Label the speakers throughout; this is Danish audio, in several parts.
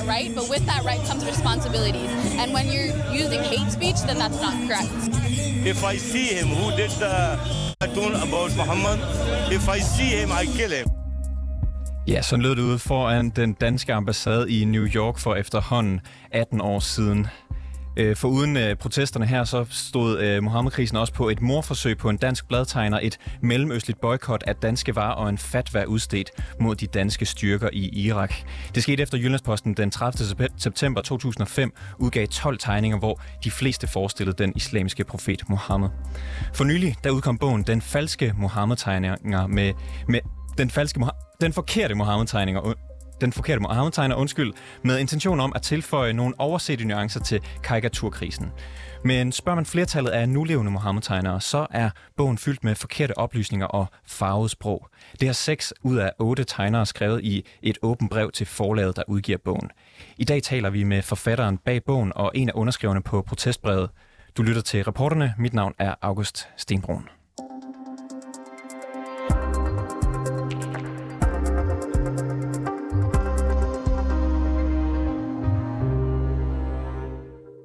Speaker 1: that right, but with that right comes responsibilities. And when you're using hate speech, then that's not correct.
Speaker 2: If I see him who did the cartoon about Muhammad, if I see him, I kill him.
Speaker 3: Ja, så lød det ude foran den danske ambassade i New York for efterhånden 18 år siden. Øh, for uden øh, protesterne her, så stod øh, Mohammed-krisen også på et morforsøg på en dansk bladtegner, et mellemøstligt boykot af danske varer og en fatwa udstedt mod de danske styrker i Irak. Det skete efter Jyllandsposten den 30. september 2005 udgav 12 tegninger, hvor de fleste forestillede den islamiske profet Mohammed. For nylig, der udkom bogen Den falske Mohammed-tegninger med, med den falske den forkerte Mohammed-tegninger den forkerte Mohammed-tegner, undskyld, med intention om at tilføje nogle oversete nuancer til karikaturkrisen. Men spørger man flertallet af nulevende Mohammed-tegnere, så er bogen fyldt med forkerte oplysninger og farvet sprog. Det har seks ud af otte tegnere skrevet i et åbent brev til forlaget, der udgiver bogen. I dag taler vi med forfatteren bag bogen og en af underskriverne på protestbrevet. Du lytter til reporterne. Mit navn er August Stenbrun.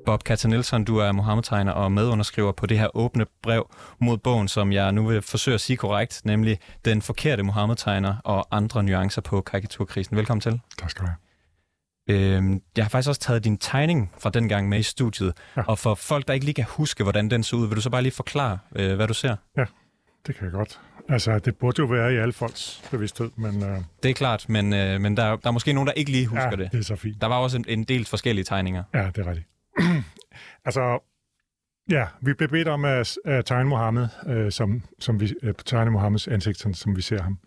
Speaker 3: Bob Katta Nielsen, du er Mohammed-tegner og medunderskriver på det her åbne brev mod bogen, som jeg nu vil forsøge at sige korrekt, nemlig Den forkerte Mohammed-tegner og andre nuancer på karikaturkrisen. Velkommen til.
Speaker 4: Tak skal du have.
Speaker 3: Øhm, jeg har faktisk også taget din tegning fra den gang med i studiet, ja. og for folk, der ikke lige kan huske, hvordan den så ud, vil du så bare lige forklare, øh, hvad du ser?
Speaker 4: Ja, det kan jeg godt. Altså, det burde jo være i alle folks bevidsthed, men... Øh...
Speaker 3: Det er klart, men, øh, men der, der er måske nogen, der ikke lige husker
Speaker 4: ja,
Speaker 3: det.
Speaker 4: det er så fint.
Speaker 3: Der var også en, en del forskellige tegninger.
Speaker 4: Ja, det er rigtigt. Altså, ja, vi blev bedt om at, at tegne Mohammed, øh, som, som vi, øh, tegne Mohammeds ansigt, som, som vi ser ham.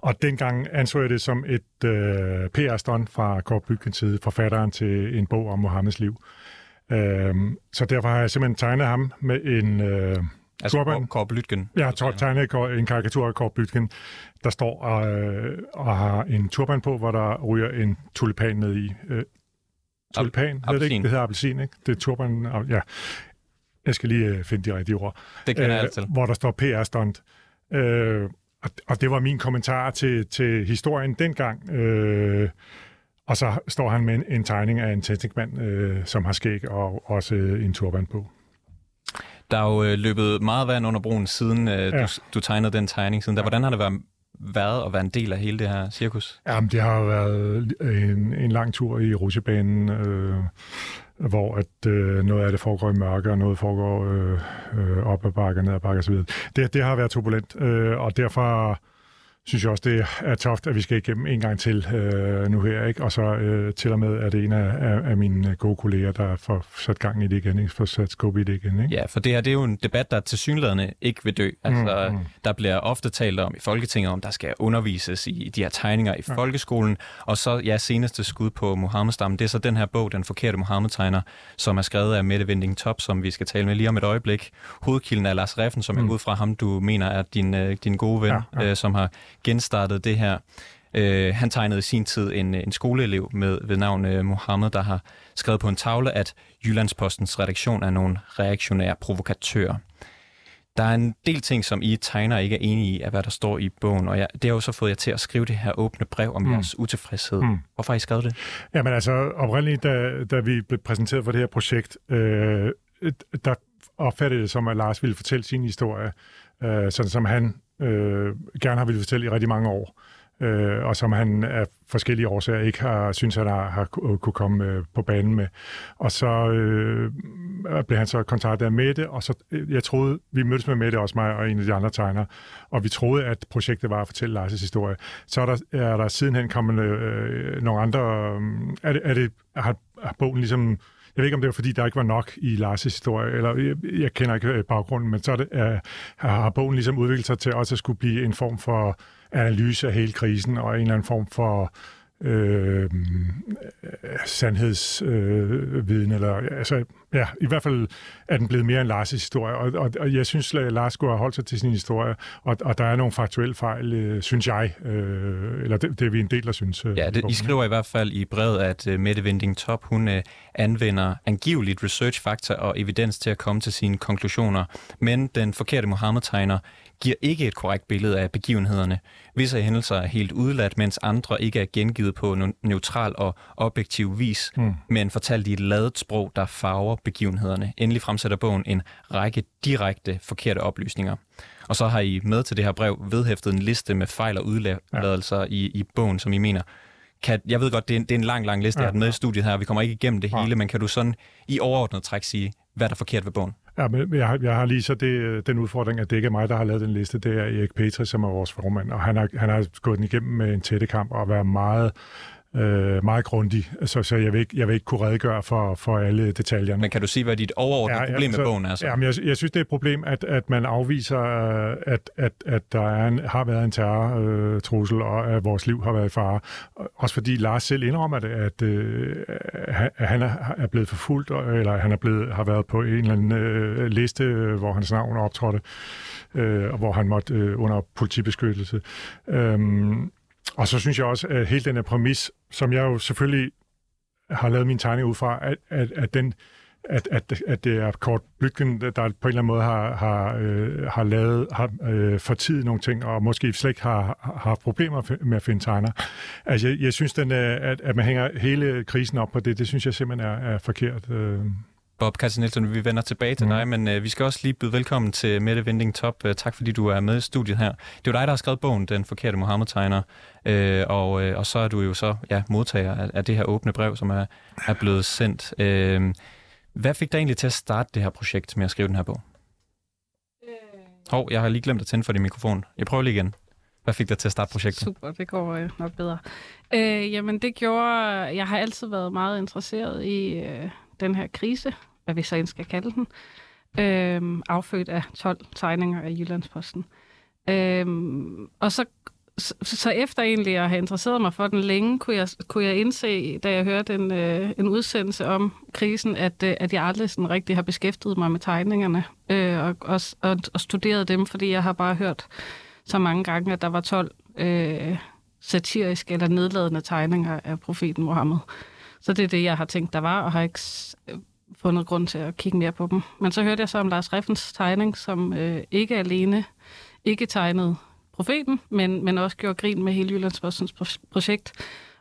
Speaker 4: Og dengang anså jeg det som et øh, PR-stunt fra Kåre Byggens side, forfatteren til en bog om Mohammeds liv. Øh, så derfor har jeg simpelthen tegnet ham med en... Øh,
Speaker 3: Altså turban. Kåre Blytgen?
Speaker 4: Ja, har tegnet en karikatur af Kåre Blytgen, der står øh, og har en turban på, hvor der ryger en tulipan ned i. Øh, tulipan, Ab- det, ikke? det hedder appelsin, ikke? Det er turban, ja. Jeg skal lige uh, finde de rigtige ord.
Speaker 3: Det kan jeg altid.
Speaker 4: Hvor der står PR-stunt. Øh, og, og det var min kommentar til, til historien dengang. Øh, og så står han med en, en tegning af en tændstiksmand, øh, som har skæg og også øh, en turban på.
Speaker 3: Der er jo øh, løbet meget vand under broen siden øh, ja. du, du tegnede den tegning siden. Der. Hvordan har det været været at være en del af hele det her cirkus?
Speaker 4: Jamen, det har været en, en lang tur i rutsjebanen, øh, hvor at øh, noget af det foregår i mørke, og noget foregår øh, øh, op ad bakke, ned ad bakke osv. Det, det har været turbulent, øh, og derfor synes jeg også, det er toft, at vi skal igennem en gang til øh, nu her. Ikke? Og så øh, til og med er det en af, af, af mine gode kolleger, der får sat gang i det igen, ikke? får sat skub i det igen. Ikke?
Speaker 3: Ja, for det her det er jo en debat, der til synlædende ikke vil dø. Altså, mm, mm. Der bliver ofte talt om i Folketinget, om der skal undervises i de her tegninger i ja. folkeskolen. Og så, ja, seneste skud på Mohammedstammen, det er så den her bog, Den forkerte Mohammed-tegner, som er skrevet af Mette Vending Top, som vi skal tale med lige om et øjeblik. Hovedkilden er Lars Reffen, som mm. er ud fra ham, du mener er din, øh, din gode ven, ja, ja. Øh, som har genstartede det her. Øh, han tegnede i sin tid en, en skoleelev med ved navn øh, Mohammed, der har skrevet på en tavle, at Jyllandspostens redaktion er nogle reaktionære provokatører. Der er en del ting, som I tegner ikke er enige i, af hvad der står i bogen, og jeg, det har jo så fået jer til at skrive det her åbne brev om mm. jeres utilfredshed. Mm. Hvorfor har I skrevet det?
Speaker 4: Jamen altså, oprindeligt, da, da vi blev præsenteret for det her projekt, øh, der opfattede det som, at Lars ville fortælle sin historie, øh, sådan som han øh, gerne har ville fortælle i rigtig mange år, øh, og som han af forskellige årsager ikke har synes, han har, har kunne komme øh, på banen med. Og så øh, blev han så kontaktet af Mette, og så, øh, jeg troede, vi mødtes med Mette, også mig og en af de andre tegnere, og vi troede, at projektet var at fortælle Lars' historie. Så er der, er der sidenhen kommet øh, nogle andre... Øh, er det, er det, har, har bogen ligesom jeg ved ikke, om det var, fordi der ikke var nok i Lars' historie, eller jeg, jeg kender ikke øh, baggrunden, men så er det, uh, har bogen ligesom udviklet sig til også at skulle blive en form for analyse af hele krisen, og en eller anden form for øh, sandhedsviden, øh, eller altså, ja, i hvert fald er den blevet mere en Lars' historie, og, og, og jeg synes, at Lars skulle have holdt sig til sin historie, og, og der er nogle faktuelle fejl, øh, synes jeg, øh, eller det, det er vi en del, der synes.
Speaker 3: Øh, ja, det, I skriver i hvert fald i brevet, at uh, Mette Vinding Top, hun uh, anvender angiveligt research fakta og evidens til at komme til sine konklusioner, men den forkerte Mohammed-tegner giver ikke et korrekt billede af begivenhederne. Visse hændelser er helt udladt, mens andre ikke er gengivet på en neutral og objektiv vis, mm. men fortalt i et ladet sprog, der farver begivenhederne. Endelig fremsætter bogen en række direkte forkerte oplysninger. Og så har I med til det her brev vedhæftet en liste med fejl og udladelser ja. i, i bogen, som I mener kan, jeg ved godt, det er en, det er en lang, lang liste, ja. jeg har med i studiet her, vi kommer ikke igennem det hele, ja. men kan du sådan i overordnet træk sige, hvad der er forkert ved bogen?
Speaker 4: Ja, men jeg har, jeg har lige så det, øh, den udfordring, at det ikke er mig, der har lavet den liste, det er Erik Petri, som er vores formand, og han har, han har gået den igennem med en tætte kamp og været meget øh, meget grundig, så, så jeg, vil ikke, jeg vil ikke kunne redegøre for, for alle detaljerne.
Speaker 3: Men kan du sige, hvad dit overordnede ja, problem med bogen er? Så?
Speaker 4: Jamen, jeg, jeg synes, det er et problem, at, at man afviser, at, at, at der er en, har været en terrortrussel, øh, og at vores liv har været i fare. Også fordi Lars selv indrømmer det, at, øh, han er, er blevet forfulgt, eller han er blevet, har været på en eller anden øh, liste, hvor hans navn optrådte, øh, og hvor han måtte øh, under politibeskyttelse. Øh, og så synes jeg også, at hele den her præmis, som jeg jo selvfølgelig har lavet min tegning ud fra, at, at, at den at, at, at det er Kort Blytgen, der på en eller anden måde har, har, øh, har lavet, har øh, fortidet nogle ting, og måske slet ikke har, har haft problemer med at finde tegner. Altså, jeg, jeg synes, den, at, at man hænger hele krisen op på det, det synes jeg simpelthen er, er forkert. Øh.
Speaker 3: Bob Katze Nielsen, vi vender tilbage til mm. dig, men uh, vi skal også lige byde velkommen til Mette Vending Top. Uh, tak fordi du er med i studiet her. Det er dig, der har skrevet bogen, Den Forkerte Mohammed-tegner, uh, og, uh, og så er du jo så ja, modtager af, af det her åbne brev, som er, er blevet sendt. Uh, hvad fik dig egentlig til at starte det her projekt med at skrive den her bog? Øh... Hov, jeg har lige glemt at tænde for din mikrofon. Jeg prøver lige igen. Hvad fik dig til at starte projektet?
Speaker 5: Super, det går øh, nok bedre. Øh, jamen, det gjorde... Jeg har altid været meget interesseret i øh, den her krise, hvad vi så end skal kalde den, øh, affødt af 12 tegninger af Jyllandsposten. Øh, og så, så, så efter egentlig at have interesseret mig for den længe, kunne jeg, kunne jeg indse, da jeg hørte en, øh, en udsendelse om krisen, at, øh, at jeg aldrig sådan rigtig har beskæftiget mig med tegningerne øh, og, og, og, og studeret dem, fordi jeg har bare hørt så mange gange, at der var 12 øh, satiriske eller nedladende tegninger af profeten Mohammed. Så det er det, jeg har tænkt, der var, og har ikke fundet grund til at kigge mere på dem. Men så hørte jeg så om Lars Reffens tegning, som øh, ikke alene ikke tegnede profeten, men, men også gjorde grin med hele Jyllandsbostens projekt.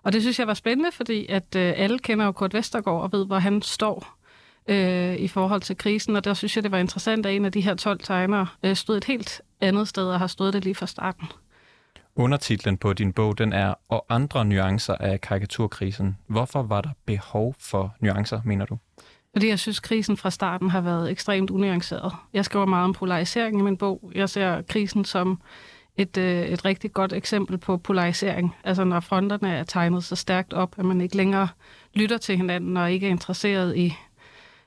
Speaker 5: Og det synes jeg var spændende, fordi at øh, alle kender jo Kurt Vestergaard og ved, hvor han står øh, i forhold til krisen, og der synes jeg, det var interessant, at en af de her 12 tegnere øh, stod et helt andet sted og har stået det lige fra starten.
Speaker 3: Undertitlen på din bog, den er Og andre nuancer af karikaturkrisen. Hvorfor var der behov for nuancer, mener du?
Speaker 5: Fordi jeg synes, krisen fra starten har været ekstremt unuanceret. Jeg skriver meget om polarisering i min bog. Jeg ser krisen som et, øh, et rigtig godt eksempel på polarisering. Altså når fronterne er tegnet så stærkt op, at man ikke længere lytter til hinanden og ikke er interesseret i,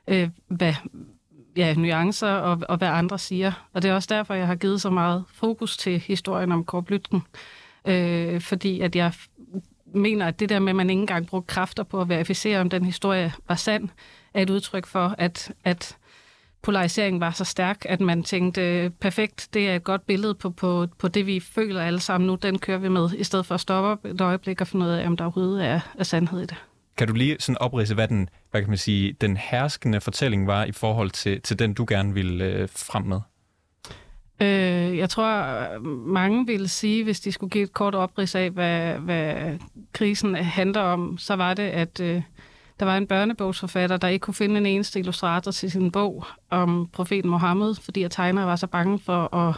Speaker 5: øh, hvad ja, nuancer og, og hvad andre siger. Og det er også derfor, jeg har givet så meget fokus til historien om Kåre Blytgen. Øh, fordi at jeg mener, at det der med, at man ikke engang brugte kræfter på at verificere, om den historie var sand, er et udtryk for, at, at polariseringen var så stærk, at man tænkte, perfekt, det er et godt billede på, på, på det, vi føler alle sammen nu, den kører vi med, i stedet for at stoppe op et øjeblik og finde ud af, om der overhovedet er, er sandhed i det.
Speaker 3: Kan du lige sådan oprise, hvad den, hvad kan man sige, den herskende fortælling var i forhold til, til den, du gerne ville øh, frem med?
Speaker 5: Øh, jeg tror, mange ville sige, hvis de skulle give et kort oprids af, hvad, hvad krisen handler om, så var det, at øh, der var en børnebogsforfatter, der ikke kunne finde en eneste illustrator til sin bog om profeten Mohammed, fordi at tegnere var så bange for at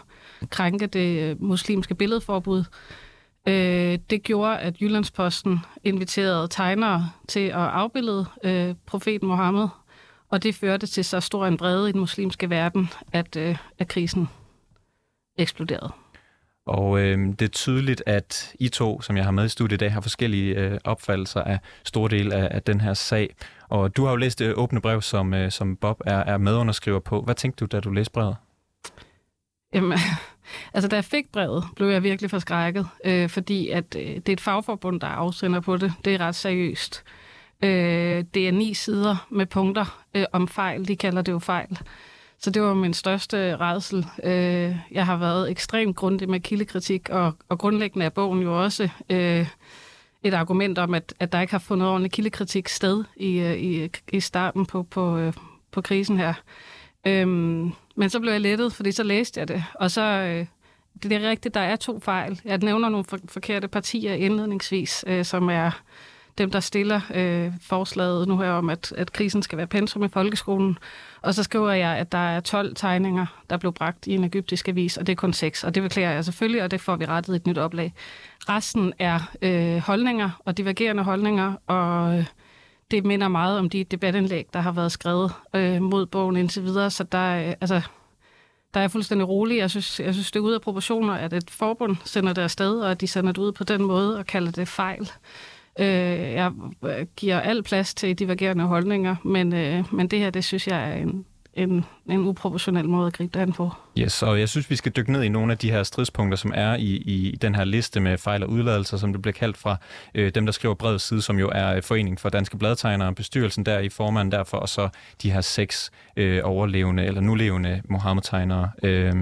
Speaker 5: krænke det øh, muslimske billedforbud. Øh, det gjorde, at Jyllandsposten inviterede tegnere til at afbillede øh, profeten Mohammed, og det førte til så stor en brede i den muslimske verden, at, øh, at krisen eksploderede.
Speaker 3: Og øh, det er tydeligt, at I to, som jeg har med i studiet i dag, har forskellige øh, opfattelser af store del af, af den her sag. Og du har jo læst det øh, åbne brev, som, øh, som Bob er, er medunderskriver på. Hvad tænkte du, da du læste brevet?
Speaker 5: Jamen, altså da jeg fik brevet, blev jeg virkelig forskrækket, øh, fordi at øh, det er et fagforbund, der afsender på det. Det er ret seriøst. Øh, det er ni sider med punkter øh, om fejl. De kalder det jo fejl. Så det var min største redsel. Øh, jeg har været ekstremt grundig med kildekritik, og, og grundlæggende er bogen jo også øh, et argument om, at, at der ikke har fundet ordentlig kildekritik sted i, øh, i, i starten på, på, øh, på krisen her. Øhm, men så blev jeg lettet, fordi så læste jeg det, og så, øh, det er rigtigt, der er to fejl. Jeg nævner nogle for, forkerte partier indledningsvis, øh, som er dem, der stiller øh, forslaget nu her om, at, at krisen skal være pensum i folkeskolen. Og så skriver jeg, at der er 12 tegninger, der blev bragt i en egyptisk avis, og det er kun 6. Og det beklager jeg selvfølgelig, og det får vi rettet i et nyt oplag. Resten er øh, holdninger og divergerende holdninger, og øh, det minder meget om de debatindlæg, der har været skrevet øh, mod bogen indtil videre. Så der, øh, altså, der er fuldstændig rolig. Jeg synes, jeg synes, det er ude af proportioner, at et forbund sender det afsted, og at de sender det ud på den måde og kalder det fejl. Øh, jeg øh, giver al plads til divergerende holdninger, men, øh, men det her, det synes jeg er en, en, en uproportionel måde at gribe det an på.
Speaker 3: Yes, og jeg synes, vi skal dykke ned i nogle af de her stridspunkter, som er i, i den her liste med fejl og udladelser, som det bliver kaldt fra øh, dem, der skriver brevet side, som jo er øh, Foreningen for Danske Bladtegnere, bestyrelsen der i formanden derfor, og så de her seks øh, overlevende eller nulevende Mohammed-tegnere. Øh,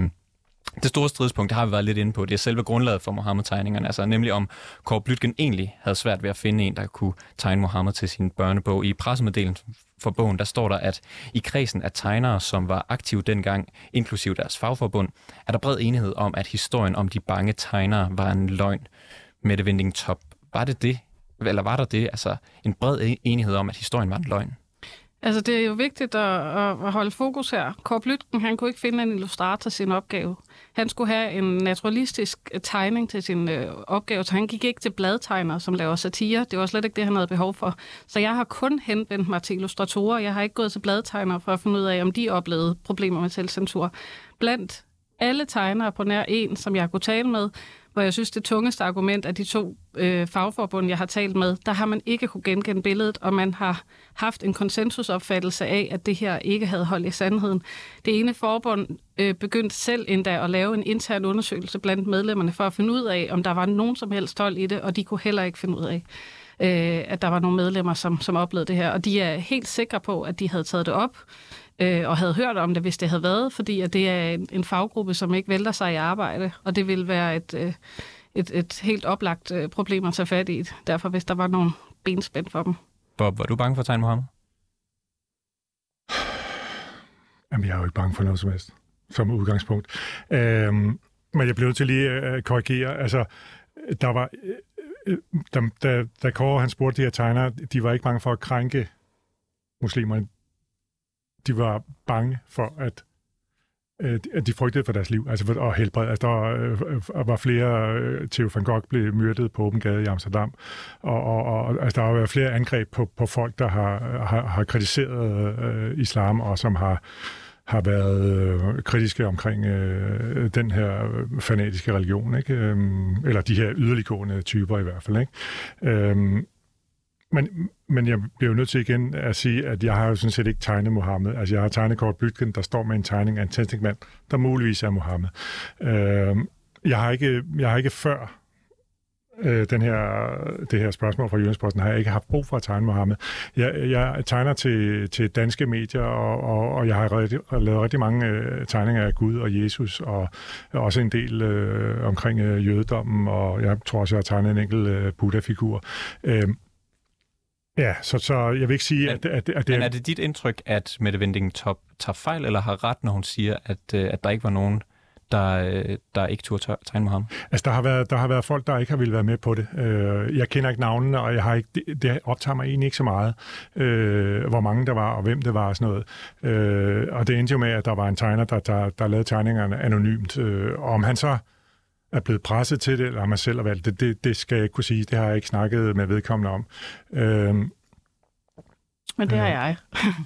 Speaker 3: det store stridspunkt, det har vi været lidt inde på, det er selve grundlaget for Mohammed-tegningerne, altså nemlig om Kåre Blytgen egentlig havde svært ved at finde en, der kunne tegne Mohammed til sin børnebog. I pressemeddelelsen for bogen, der står der, at i kredsen af tegnere, som var aktive dengang, inklusiv deres fagforbund, er der bred enighed om, at historien om de bange tegnere var en løgn. Mette Vinding Top, var det det? Eller var der det, altså en bred e- enighed om, at historien var en løgn?
Speaker 5: Altså, det er jo vigtigt at, at holde fokus her. Kåre Lytken, han kunne ikke finde en illustrator til sin opgave. Han skulle have en naturalistisk øh, tegning til sin øh, opgave, så han gik ikke til bladtegnere, som laver satire. Det var slet ikke det, han havde behov for. Så jeg har kun henvendt mig til illustratorer. Jeg har ikke gået til bladtegnere for at finde ud af, om de oplevede problemer med selvcensur. Blandt alle tegnere på nær en, som jeg kunne tale med, hvor jeg synes, det tungeste argument af de to øh, fagforbund, jeg har talt med, der har man ikke kunne genkende billedet, og man har haft en konsensusopfattelse af, at det her ikke havde hold i sandheden. Det ene forbund øh, begyndte selv endda at lave en intern undersøgelse blandt medlemmerne for at finde ud af, om der var nogen som helst hold i det, og de kunne heller ikke finde ud af, øh, at der var nogle medlemmer, som, som oplevede det her. Og de er helt sikre på, at de havde taget det op, øh, og havde hørt om det, hvis det havde været, fordi at det er en, en faggruppe, som ikke vælter sig i arbejde, og det vil være et, øh, et, et helt oplagt øh, problem at tage fat i, derfor hvis der var nogle benspænd for dem.
Speaker 3: Bob, var du bange for at tegne Mohammed?
Speaker 4: Jamen, jeg er jo ikke bange for noget som helst, som udgangspunkt. Øhm, men jeg blev nødt til lige at korrigere. Altså, der var... Øh, da, da, da Kåre han spurgte de her tegnere, de var ikke bange for at krænke muslimerne de var bange for, at at de frygtede for deres liv, altså for, og helbred. Altså, der øh, øh, var flere, øh, Theo van Gogh blev myrdet på åben gade i Amsterdam, og, og, og altså, der har været flere angreb på, på folk, der har, har, har kritiseret øh, islam, og som har har været øh, kritiske omkring øh, den her fanatiske religion, ikke? Øhm, eller de her yderliggående typer i hvert fald. Ikke? Øhm, men, men jeg bliver jo nødt til igen at sige, at jeg har jo sådan set ikke tegnet Mohammed. Altså, jeg har tegnet Kort Bytgen, der står med en tegning af en tændstinkmand, der muligvis er Mohammed. Øh, jeg, har ikke, jeg har ikke før øh, den her, det her spørgsmål fra Jyllandsposten, har jeg ikke haft brug for at tegne Mohammed. Jeg, jeg tegner til, til danske medier, og, og, og jeg har rigtig, lavet rigtig mange øh, tegninger af Gud og Jesus, og også en del øh, omkring øh, jødedommen, og jeg tror også, jeg har tegnet en enkelt øh, Buddha-figur. Øh, Ja, så, så jeg vil ikke sige,
Speaker 3: men,
Speaker 4: at, at, at
Speaker 3: det... Men er det dit indtryk, at Mette Vending Top tager fejl, eller har ret, når hun siger, at, øh, at der ikke var nogen, der, øh, der ikke turde tegne med ham?
Speaker 4: Altså, der har, været, der har været folk, der ikke har ville være med på det. Øh, jeg kender ikke navnene, og jeg har ikke, det, det optager mig egentlig ikke så meget, hvor mange der var, og hvem det var og sådan noget. Og det endte jo med, at der var en tegner, der, der, der lavede tegningerne anonymt. Og om han så er blevet presset til det, eller om man selv har valgt det, det, det skal jeg ikke kunne sige. Det har jeg ikke snakket med vedkommende om. Øhm,
Speaker 5: men det har øh, jeg.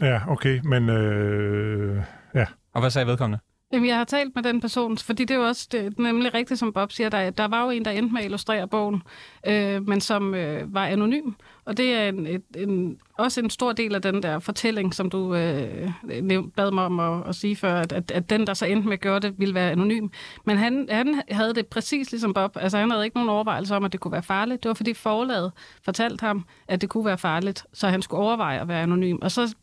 Speaker 4: ja, okay, men øh, ja.
Speaker 3: Og hvad sagde vedkommende?
Speaker 5: Jamen, jeg har talt med den person, fordi det er jo også det, nemlig rigtigt, som Bob siger, der, der var jo en, der endte med at illustrere bogen, øh, men som øh, var anonym. Og det er en, et, en, også en stor del af den der fortælling, som du øh, bad mig om at, at sige før, at, at, at den, der så endte med at gøre det, ville være anonym. Men han, han havde det præcis ligesom Bob. Altså, han havde ikke nogen overvejelser om, at det kunne være farligt. Det var, fordi forlaget fortalte ham, at det kunne være farligt, så han skulle overveje at være anonym. Og så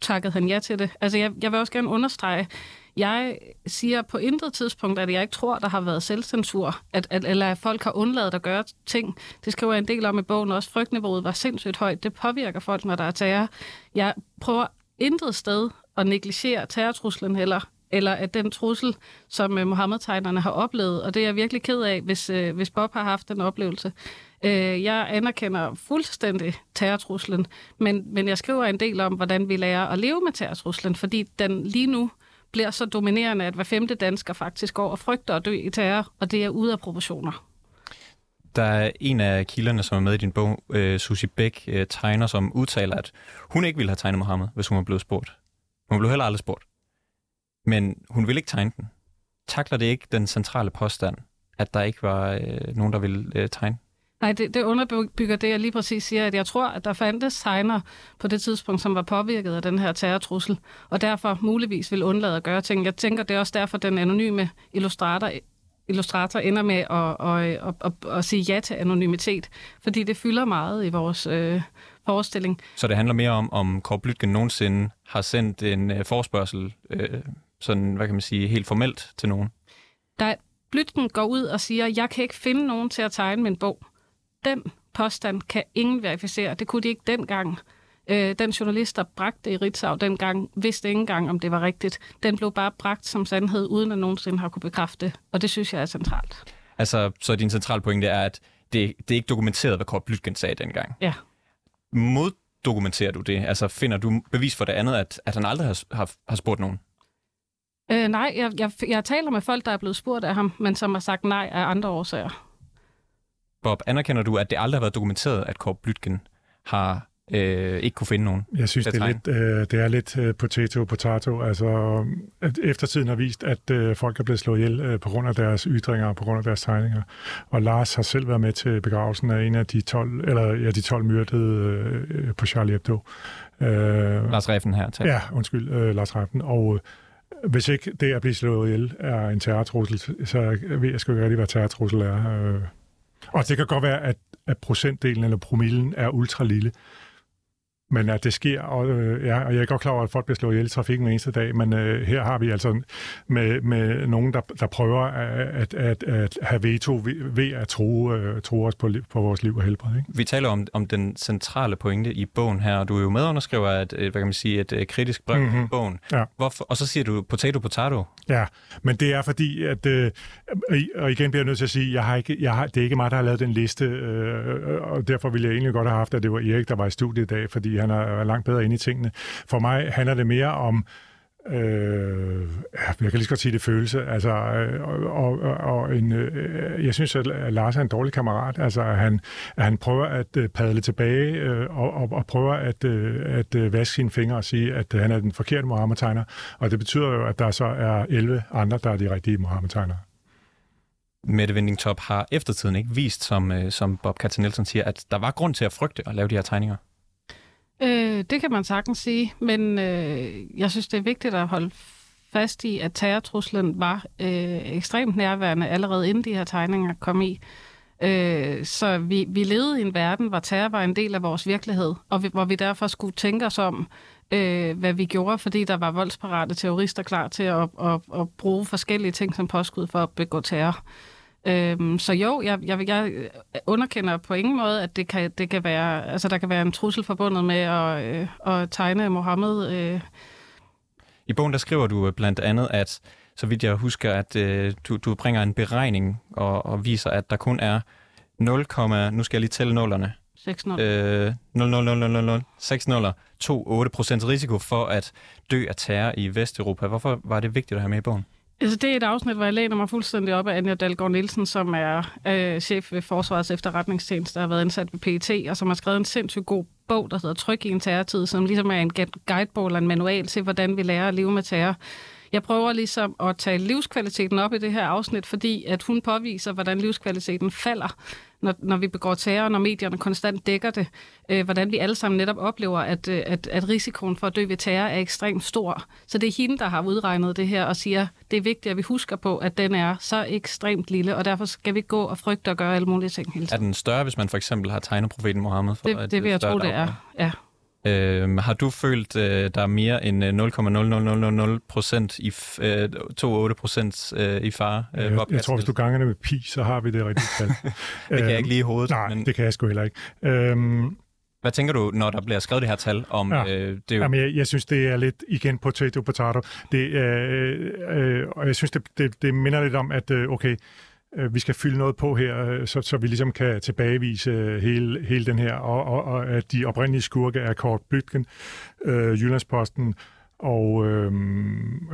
Speaker 5: takkede han ja til det. Altså, jeg, jeg vil også gerne understrege, jeg siger på intet tidspunkt, at jeg ikke tror, der har været selvcensur, at, at, eller at folk har undladt at gøre ting. Det skriver jeg en del om i bogen også. Frygtniveauet var sindssygt højt. Det påvirker folk, når der er terror. Jeg prøver intet sted at negligere terrortruslen heller. eller at den trussel, som øh, Mohammed-tegnerne har oplevet, og det er jeg virkelig ked af, hvis, øh, hvis Bob har haft den oplevelse. Øh, jeg anerkender fuldstændig terrortruslen, men, men jeg skriver en del om, hvordan vi lærer at leve med terrortruslen, fordi den lige nu bliver så dominerende, at hver femte dansker faktisk går og frygter at dø i terror, og det er ude af proportioner.
Speaker 3: Der er en af kilderne, som er med i din bog, øh, Susie Bæk, øh, tegner, som udtaler, at hun ikke ville have tegnet Mohammed, hvis hun var blevet spurgt. Hun blev heller aldrig spurgt. Men hun ville ikke tegne den. Takler det ikke den centrale påstand, at der ikke var øh, nogen, der ville øh, tegne?
Speaker 5: Nej, det, det underbygger det, jeg lige præcis siger, at jeg tror, at der fandtes tegner på det tidspunkt, som var påvirket af den her terrortrussel, og derfor muligvis vil undlade at gøre ting. Jeg tænker, det er også derfor, den anonyme illustrator illustrator ender med at, at, at, at, at sige ja til anonymitet, fordi det fylder meget i vores øh, forestilling.
Speaker 3: Så det handler mere om, om Kåre Blytgen nogensinde har sendt en øh, forspørgsel, øh, sådan, hvad kan man sige, helt formelt til nogen?
Speaker 5: Der, Blytgen går ud og siger, jeg kan ikke finde nogen til at tegne min bog. Den påstand kan ingen verificere. Det kunne de ikke dengang. Øh, den journalist, der bragte det i Ritzau dengang, vidste ikke engang, om det var rigtigt. Den blev bare bragt som sandhed, uden at nogensinde har kunne bekræfte det. Og det synes jeg er centralt.
Speaker 3: Altså, så din centrale pointe er, at det, det er ikke dokumenteret, hvad Kåre Blytgen sagde dengang.
Speaker 5: Ja.
Speaker 3: Moddokumenterer du det? Altså, finder du bevis for det andet, at, at han aldrig har, har, har spurgt nogen?
Speaker 5: Øh, nej, jeg, jeg, jeg taler med folk, der er blevet spurgt af ham, men som har sagt nej af andre årsager.
Speaker 3: Bob, anerkender du, at det aldrig har været dokumenteret, at Kåre Blytgen har øh, ikke kunne finde nogen.
Speaker 4: Jeg synes, det er, lidt, øh, det er lidt øh, potato potato. Altså, at eftertiden har vist, at øh, folk er blevet slået ihjel øh, på grund af deres ytringer og på grund af deres tegninger. Og Lars har selv været med til begravelsen af en af de 12, eller, ja, de 12 myrdede øh, på Charlie Hebdo.
Speaker 3: Øh, Lars Reffen her.
Speaker 4: Tak. Ja, undskyld, øh, Lars Reffen. Og øh, hvis ikke det at blive slået ihjel er en terrortrussel, så ved jeg sgu ikke rigtig, hvad terrortrussel er. Øh. Og det kan godt være, at, at procentdelen eller promillen er ultra lille. Men at det sker, og, øh, ja, og jeg er godt klar over, at folk bliver slået ihjel i trafikken hver eneste dag, men øh, her har vi altså med, med nogen, der, der prøver at, at, at have veto ved at tro, øh, tro os på, på vores liv og helbred. Ikke?
Speaker 3: Vi taler om, om den centrale pointe i bogen her, og du er jo medunderskriver et, hvad kan man sige, et, et kritisk brev mm-hmm. i bogen. Ja. Hvorfor, og så siger du potato potato.
Speaker 4: Ja, men det er fordi, at, øh, og igen bliver jeg nødt til at sige, jeg har ikke, jeg har, det er ikke mig, der har lavet den liste, øh, og derfor ville jeg egentlig godt have haft, at det var Erik, der var i studiet i dag, fordi han er langt bedre inde i tingene. For mig handler det mere om, Øh, jeg kan lige så godt sige det følelse. Altså, øh, og, og, og en, øh, jeg synes, at Lars er en dårlig kammerat. Altså, at han, at han prøver at øh, padle tilbage øh, og, og, og prøver at, øh, at øh, vaske sine fingre og sige, at han er den forkerte Mohammed-tegner. Og det betyder jo, at der så er 11 andre, der er de rigtige Mohammed-tegnere.
Speaker 3: Mette Winding Top har eftertiden ikke vist, som, øh, som Bob Katja Nielsen siger, at der var grund til at frygte at lave de her tegninger.
Speaker 5: Øh, det kan man sagtens sige, men øh, jeg synes, det er vigtigt at holde fast i, at terrortruslen var øh, ekstremt nærværende allerede inden de her tegninger kom i. Øh, så vi, vi levede i en verden, hvor terror var en del af vores virkelighed, og vi, hvor vi derfor skulle tænke os om, øh, hvad vi gjorde, fordi der var voldsparate terrorister klar til at, at, at bruge forskellige ting som påskud for at begå terror. Øhm, så jo, jeg, jeg, jeg underkender på ingen måde, at det kan, det kan være, altså, der kan være en trussel forbundet med at, øh, at tegne Mohammed. Øh.
Speaker 3: I bogen der skriver du blandt andet, at så vidt jeg husker, at øh, du, du bringer en beregning og, og viser, at der kun er 0, nu skal jeg lige tælle nullerne.
Speaker 5: 6 0. Øh,
Speaker 3: 0, 0, 0, 0, 0, 6 0, 2, 8 procent risiko for at dø af terror i Vesteuropa. Hvorfor var det vigtigt at have med i bogen?
Speaker 5: Altså, det er et afsnit, hvor jeg læner mig fuldstændig op af Anja Dalgaard Nielsen, som er øh, chef ved Forsvarets efterretningstjeneste, der har været ansat ved PET, og som har skrevet en sindssygt god bog, der hedder Tryk i en terrortid, som ligesom er en guidebog eller en manual til, hvordan vi lærer at leve med terror. Jeg prøver ligesom at tage livskvaliteten op i det her afsnit, fordi at hun påviser, hvordan livskvaliteten falder, når, når vi begår terror, når medierne konstant dækker det. Øh, hvordan vi alle sammen netop oplever, at, øh, at, at risikoen for at dø ved terror er ekstremt stor. Så det er hende, der har udregnet det her og siger, det er vigtigt, at vi husker på, at den er så ekstremt lille, og derfor skal vi gå og frygte og gøre alle mulige ting hele tiden.
Speaker 3: Er den større, hvis man for eksempel har tegnet profeten Mohammed? For
Speaker 5: det, det vil jeg tro, det er. Ja.
Speaker 3: Øh, har du følt, øh, der er mere end 0,0000 øh, procent i øh, 2,8 procent øh, i fare?
Speaker 4: Øh, jeg, jeg tror, hvis du ganger det med pi, så har vi det rigtigt tal.
Speaker 3: det kan jeg ikke lige i hovedet.
Speaker 4: Nej, men... det kan jeg sgu heller ikke. Øhm,
Speaker 3: Hvad tænker du, når der bliver skrevet det her tal om...
Speaker 4: Ja.
Speaker 3: Øh, det er jo,
Speaker 4: Jamen, jeg, jeg synes, det er lidt igen potato potato. Det, øh, øh, og jeg synes, det, det, det minder lidt om, at øh, okay, øh, vi skal fylde noget på her, øh, så, så vi ligesom kan tilbagevise øh, hele, hele den her, og, og, og at de oprindelige skurke er Kort Blytgen, øh, Jyllandsposten, og øh,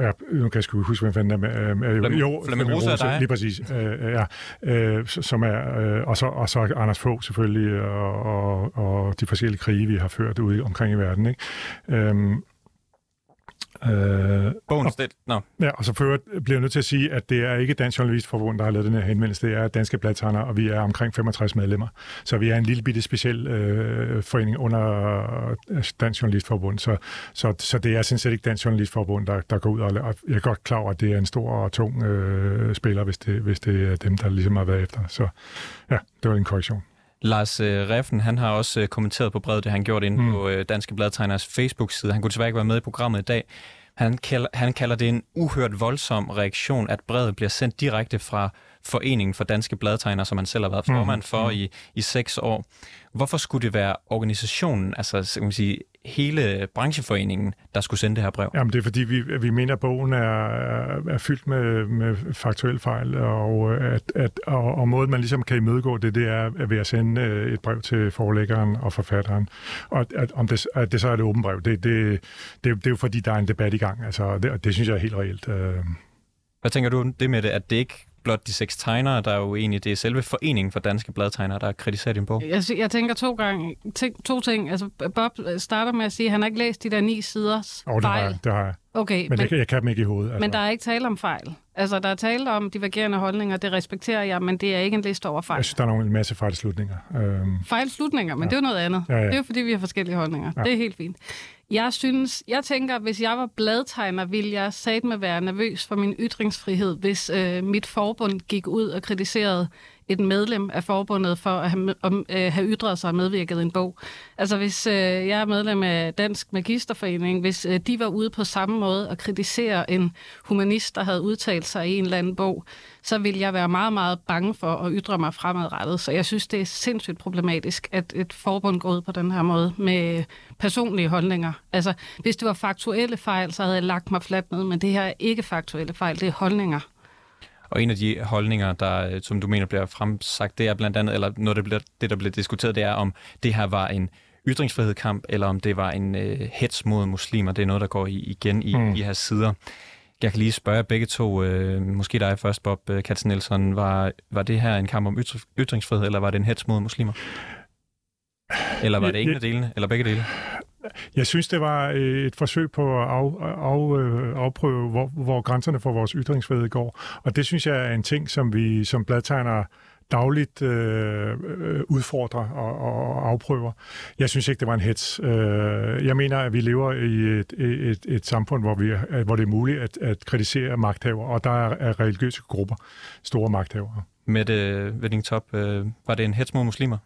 Speaker 4: ja, nu kan jeg sgu huske, hvem fanden er med. Øh,
Speaker 3: Flemming-
Speaker 4: jo,
Speaker 3: Flemming er dig.
Speaker 4: Lige præcis. Øh, ja, øh, som er, øh, og, så, og så Anders Fogh selvfølgelig, og, og, og de forskellige krige, vi har ført ude omkring i verden. Ikke? Øhm, øh,
Speaker 3: bogen stil... Nå,
Speaker 4: Ja, og så for øvrigt bliver jeg nødt til at sige, at det er ikke Dansk Journalistforbund, der har lavet den her henvendelse. Det er Danske Bladtegner, og vi er omkring 65 medlemmer. Så vi er en lille bitte speciel øh, forening under øh, Dansk Journalistforbund. Så, så, så det er sådan set ikke Dansk Journalistforbund, der, der går ud og, og jeg er godt klar over, at det er en stor og tung øh, spiller, hvis det, hvis det er dem, der ligesom har været efter. Så ja, det var en korrektion.
Speaker 3: Lars øh, Reffen, han har også øh, kommenteret på brevet, det han gjort inde
Speaker 4: Mm.
Speaker 3: mm. på øh, Danske Bladtegners Facebook-side. Han kunne desværre ikke være med i programmet i dag. Han kalder, han kalder det en uhørt voldsom reaktion, at brevet bliver sendt direkte fra Foreningen for Danske Bladtegnere, som han selv har været formand for i, i seks år. Hvorfor skulle det være organisationen, altså så kan man sige, hele brancheforeningen, der skulle sende det her brev?
Speaker 4: Jamen, det er fordi, vi, vi mener, at bogen er, er fyldt med, med faktuelle fejl, og, at, at, og, og måden, man ligesom kan imødegå det, det er ved at sende øh, et brev til forlæggeren og forfatteren. Og at, om det, at det så er et åbent brev, det, det, det, det er jo fordi, der er en debat i gang. Altså, det, og det synes jeg er helt reelt. Øh,
Speaker 3: Hvad tænker du om det med det, at det ikke blot de seks tegnere, der er jo egentlig, det er selve Foreningen for Danske Bladtegnere, der har kritiseret din bog?
Speaker 5: Jeg, jeg tænker to, gange, tænk, to ting. Altså, Bob starter med at sige, at han har ikke læst de der ni siders
Speaker 4: og det har,
Speaker 5: fejl.
Speaker 4: jeg, det har jeg.
Speaker 5: Okay,
Speaker 4: Men,
Speaker 5: men,
Speaker 4: jeg, jeg kan dem ikke i hovedet. Altså.
Speaker 5: men der er ikke tale om fejl. Altså, der er tale om divergerende holdninger, det respekterer jeg, men det er ikke en liste over fejl.
Speaker 4: Jeg synes, der er nogle, en masse fejlslutninger. Øhm,
Speaker 5: Fejlslutninger, men
Speaker 4: Ja.
Speaker 5: det er jo noget andet.
Speaker 4: Ja, ja.
Speaker 5: Det er jo fordi, vi har forskellige holdninger.
Speaker 4: Ja.
Speaker 5: Det er helt fint. Jeg synes, jeg tænker, hvis jeg var bladtegner, ville jeg satme være nervøs for min ytringsfrihed, hvis øh, mit forbund gik ud og kritiserede et medlem af forbundet for at have, om, øh, have ytret sig og medvirket i en bog. Altså hvis øh, jeg er medlem af Dansk Magisterforening, hvis øh, de var ude på samme måde og kritisere en humanist, der havde udtalt sig i en eller anden bog, så ville jeg være meget, meget bange for at ytre mig fremadrettet. Så jeg synes, det er sindssygt problematisk, at et forbund går ud på den her måde med personlige holdninger. Altså, hvis det var faktuelle fejl, så havde jeg lagt mig fladt ned, men det her er ikke faktuelle fejl, det er holdninger.
Speaker 3: Og en af de holdninger, der, øh, som du mener bliver fremsagt, det er blandt andet, eller noget, der bliver, det, der bliver diskuteret, det er, om det her var en ytringsfrihedskamp, eller om det var en øh, hets mod muslimer. Det er noget, der går i, igen i
Speaker 4: Mm.
Speaker 3: de her sider. Jeg kan lige spørge begge to, øh, måske dig først, Bob øh, Katz Nielsen, var, var det her en kamp om ytr- ytringsfrihed, eller var det en hets mod muslimer? Eller var det ingen af delene, eller begge dele?
Speaker 4: Jeg synes, det var øh, et forsøg på at af, af, øh, afprøve, hvor, hvor grænserne for vores ytringsfrihed går. Og det synes jeg er en ting, som vi som bladtegnere dagligt øh, øh udfordrer og, og afprøver. Jeg synes ikke, det var en hets. Jeg mener, at vi lever i et, et, et samfund, hvor, vi, hvor det er muligt at, at kritisere magthaver, og der er, er religiøse grupper store magthavere.
Speaker 3: Mette Wedding-Top, øh, var det en hets mod muslimer?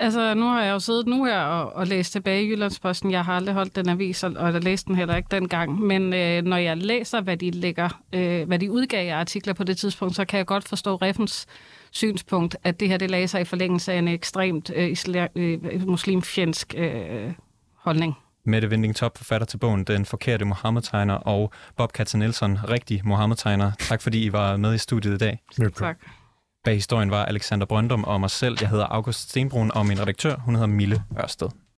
Speaker 5: Altså, nu har jeg jo siddet nu her og, og læst tilbage i Jyllandsposten. Jeg har aldrig holdt den avis, og, og jeg læste den heller ikke dengang. Men øh, når jeg læser, hvad de, lægger, øh, hvad de udgav af artikler på det tidspunkt, så kan jeg godt forstå Reffens synspunkt, at det her det lagde sig i forlængelse af en ekstremt øh, isla, øh, muslimfjendsk øh, holdning.
Speaker 3: Mette Winding Top, forfatter til bogen Den Forkerte Mohammed-tegner, og Bob Katze Nielsen, rigtig Mohammed-tegner. Tak fordi I var med i studiet i dag.
Speaker 5: Tak.
Speaker 3: Bag historien var Alexander Brøndum og mig selv. Jeg hedder August Stenbrun, og min redaktør, hun hedder Mille Ørsted.